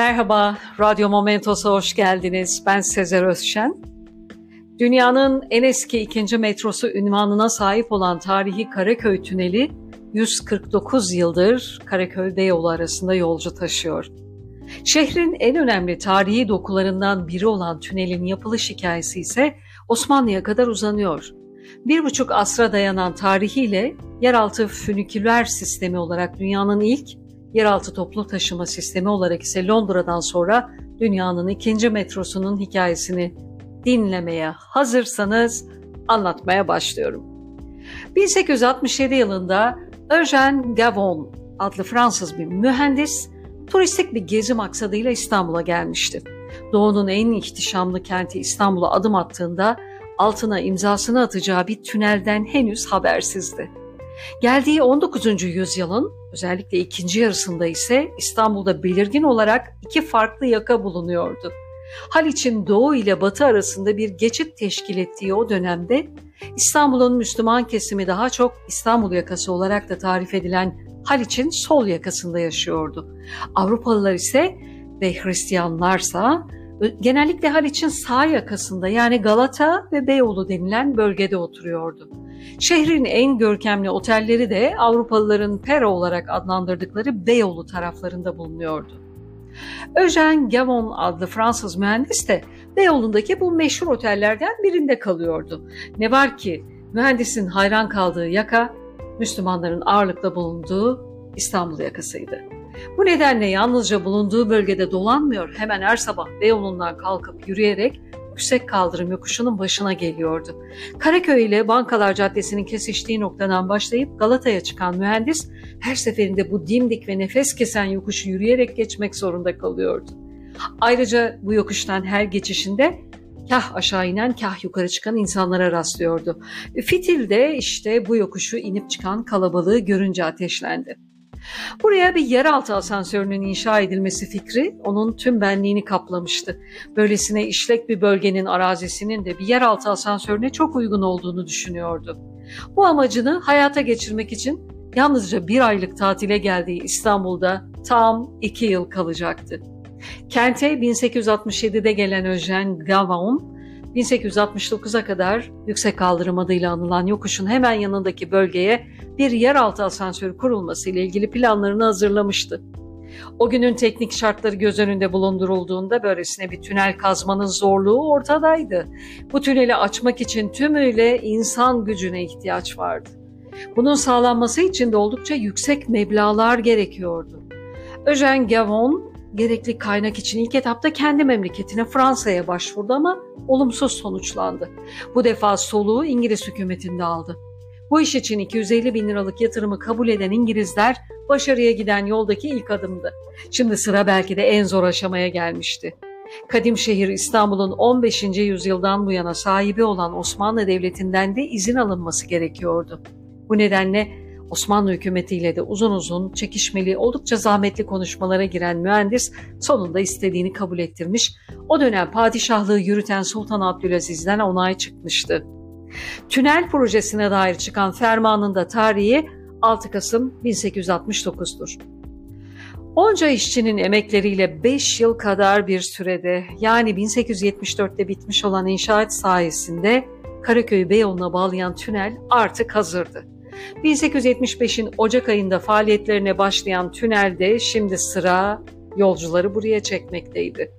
Merhaba, Radyo Momentos'a hoş geldiniz. Ben Sezer Özşen. Dünyanın en eski ikinci metrosu ünvanına sahip olan tarihi Karaköy Tüneli 149 yıldır Karaköy Beyoğlu arasında yolcu taşıyor. Şehrin en önemli tarihi dokularından biri olan tünelin yapılış hikayesi ise Osmanlı'ya kadar uzanıyor. Bir buçuk asra dayanan tarihiyle yeraltı füniküler sistemi olarak dünyanın ilk, yeraltı toplu taşıma sistemi olarak ise Londra'dan sonra dünyanın ikinci metrosunun hikayesini dinlemeye hazırsanız anlatmaya başlıyorum. 1867 yılında Eugène Gavon adlı Fransız bir mühendis turistik bir gezi maksadıyla İstanbul'a gelmişti. Doğu'nun en ihtişamlı kenti İstanbul'a adım attığında altına imzasını atacağı bir tünelden henüz habersizdi. Geldiği 19. yüzyılın özellikle ikinci yarısında ise İstanbul'da belirgin olarak iki farklı yaka bulunuyordu. Haliç'in doğu ile batı arasında bir geçit teşkil ettiği o dönemde İstanbul'un Müslüman kesimi daha çok İstanbul yakası olarak da tarif edilen Haliç'in sol yakasında yaşıyordu. Avrupalılar ise ve Hristiyanlarsa genellikle Haliç'in sağ yakasında yani Galata ve Beyoğlu denilen bölgede oturuyordu. Şehrin en görkemli otelleri de Avrupalıların Pera olarak adlandırdıkları Beyoğlu taraflarında bulunuyordu. Eugène Gavon adlı Fransız mühendis de Beyoğlu'ndaki bu meşhur otellerden birinde kalıyordu. Ne var ki mühendisin hayran kaldığı yaka Müslümanların ağırlıkta bulunduğu İstanbul yakasıydı. Bu nedenle yalnızca bulunduğu bölgede dolanmıyor, hemen her sabah Beyoğlu'ndan kalkıp yürüyerek yüksek kaldırım yokuşunun başına geliyordu. Karaköy ile Bankalar Caddesi'nin kesiştiği noktadan başlayıp Galata'ya çıkan mühendis her seferinde bu dimdik ve nefes kesen yokuşu yürüyerek geçmek zorunda kalıyordu. Ayrıca bu yokuştan her geçişinde kah aşağı inen kah yukarı çıkan insanlara rastlıyordu. Fitil de işte bu yokuşu inip çıkan kalabalığı görünce ateşlendi. Buraya bir yeraltı asansörünün inşa edilmesi fikri onun tüm benliğini kaplamıştı. Böylesine işlek bir bölgenin arazisinin de bir yeraltı asansörüne çok uygun olduğunu düşünüyordu. Bu amacını hayata geçirmek için yalnızca bir aylık tatile geldiği İstanbul'da tam iki yıl kalacaktı. Kente 1867'de gelen Eugène Gavon, 1869'a kadar yüksek kaldırım adıyla anılan yokuşun hemen yanındaki bölgeye bir yeraltı asansörü kurulması ile ilgili planlarını hazırlamıştı. O günün teknik şartları göz önünde bulundurulduğunda böylesine bir tünel kazmanın zorluğu ortadaydı. Bu tüneli açmak için tümüyle insan gücüne ihtiyaç vardı. Bunun sağlanması için de oldukça yüksek meblalar gerekiyordu. Eugène Gavon gerekli kaynak için ilk etapta kendi memleketine Fransa'ya başvurdu ama olumsuz sonuçlandı. Bu defa soluğu İngiliz hükümetinde aldı. Bu iş için 250 bin liralık yatırımı kabul eden İngilizler başarıya giden yoldaki ilk adımdı. Şimdi sıra belki de en zor aşamaya gelmişti. Kadim şehir İstanbul'un 15. yüzyıldan bu yana sahibi olan Osmanlı Devleti'nden de izin alınması gerekiyordu. Bu nedenle Osmanlı hükümetiyle de uzun uzun çekişmeli, oldukça zahmetli konuşmalara giren mühendis sonunda istediğini kabul ettirmiş. O dönem padişahlığı yürüten Sultan Abdülaziz'den onay çıkmıştı. Tünel projesine dair çıkan fermanın da tarihi 6 Kasım 1869'dur. Onca işçinin emekleriyle 5 yıl kadar bir sürede yani 1874'te bitmiş olan inşaat sayesinde Karaköy Beyoğlu'na bağlayan tünel artık hazırdı. 1875'in Ocak ayında faaliyetlerine başlayan tünelde şimdi sıra yolcuları buraya çekmekteydi.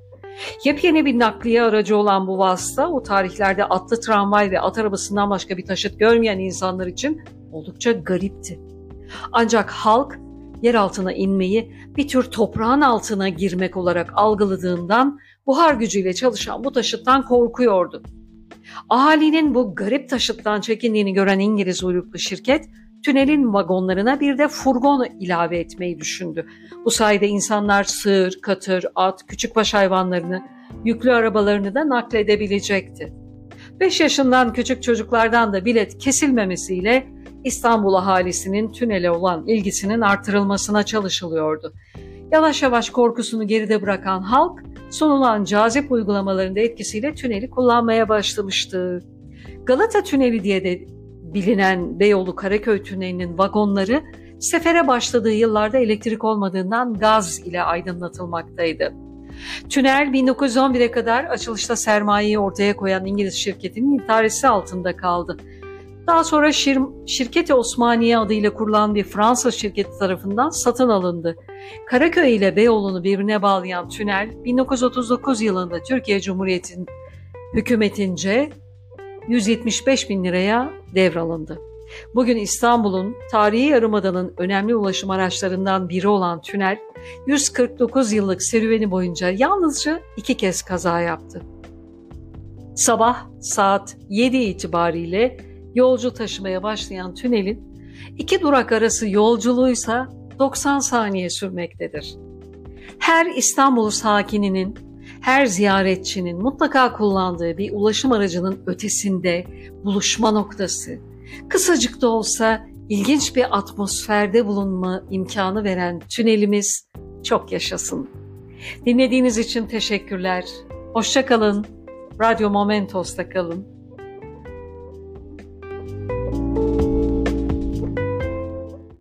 Yepyeni bir nakliye aracı olan bu vasıta o tarihlerde atlı tramvay ve at arabasından başka bir taşıt görmeyen insanlar için oldukça garipti. Ancak halk yer altına inmeyi bir tür toprağın altına girmek olarak algıladığından buhar gücüyle çalışan bu taşıttan korkuyordu. Ahalinin bu garip taşıttan çekindiğini gören İngiliz uyruklu şirket tünelin vagonlarına bir de furgon ilave etmeyi düşündü. Bu sayede insanlar sığır, katır, at, küçükbaş hayvanlarını, yüklü arabalarını da nakledebilecekti. 5 yaşından küçük çocuklardan da bilet kesilmemesiyle İstanbul ahalisinin tünele olan ilgisinin artırılmasına çalışılıyordu. Yavaş yavaş korkusunu geride bırakan halk sunulan cazip uygulamalarında etkisiyle tüneli kullanmaya başlamıştı. Galata Tüneli diye de bilinen Beyoğlu Karaköy Tüneli'nin vagonları sefere başladığı yıllarda elektrik olmadığından gaz ile aydınlatılmaktaydı. Tünel 1911'e kadar açılışta sermayeyi ortaya koyan İngiliz şirketinin idaresi altında kaldı. Daha sonra şir Şirketi Osmaniye adıyla kurulan bir Fransız şirketi tarafından satın alındı. Karaköy ile Beyoğlu'nu birbirine bağlayan tünel 1939 yılında Türkiye Cumhuriyeti'nin hükümetince 175 bin liraya devralındı. Bugün İstanbul'un tarihi yarımadanın önemli ulaşım araçlarından biri olan tünel 149 yıllık serüveni boyunca yalnızca iki kez kaza yaptı. Sabah saat 7 itibariyle yolcu taşımaya başlayan tünelin iki durak arası yolculuğuysa 90 saniye sürmektedir. Her İstanbul sakininin, her ziyaretçinin mutlaka kullandığı bir ulaşım aracının ötesinde buluşma noktası, kısacık da olsa ilginç bir atmosferde bulunma imkanı veren tünelimiz çok yaşasın. Dinlediğiniz için teşekkürler. Hoşçakalın. Radyo Momentos'ta kalın.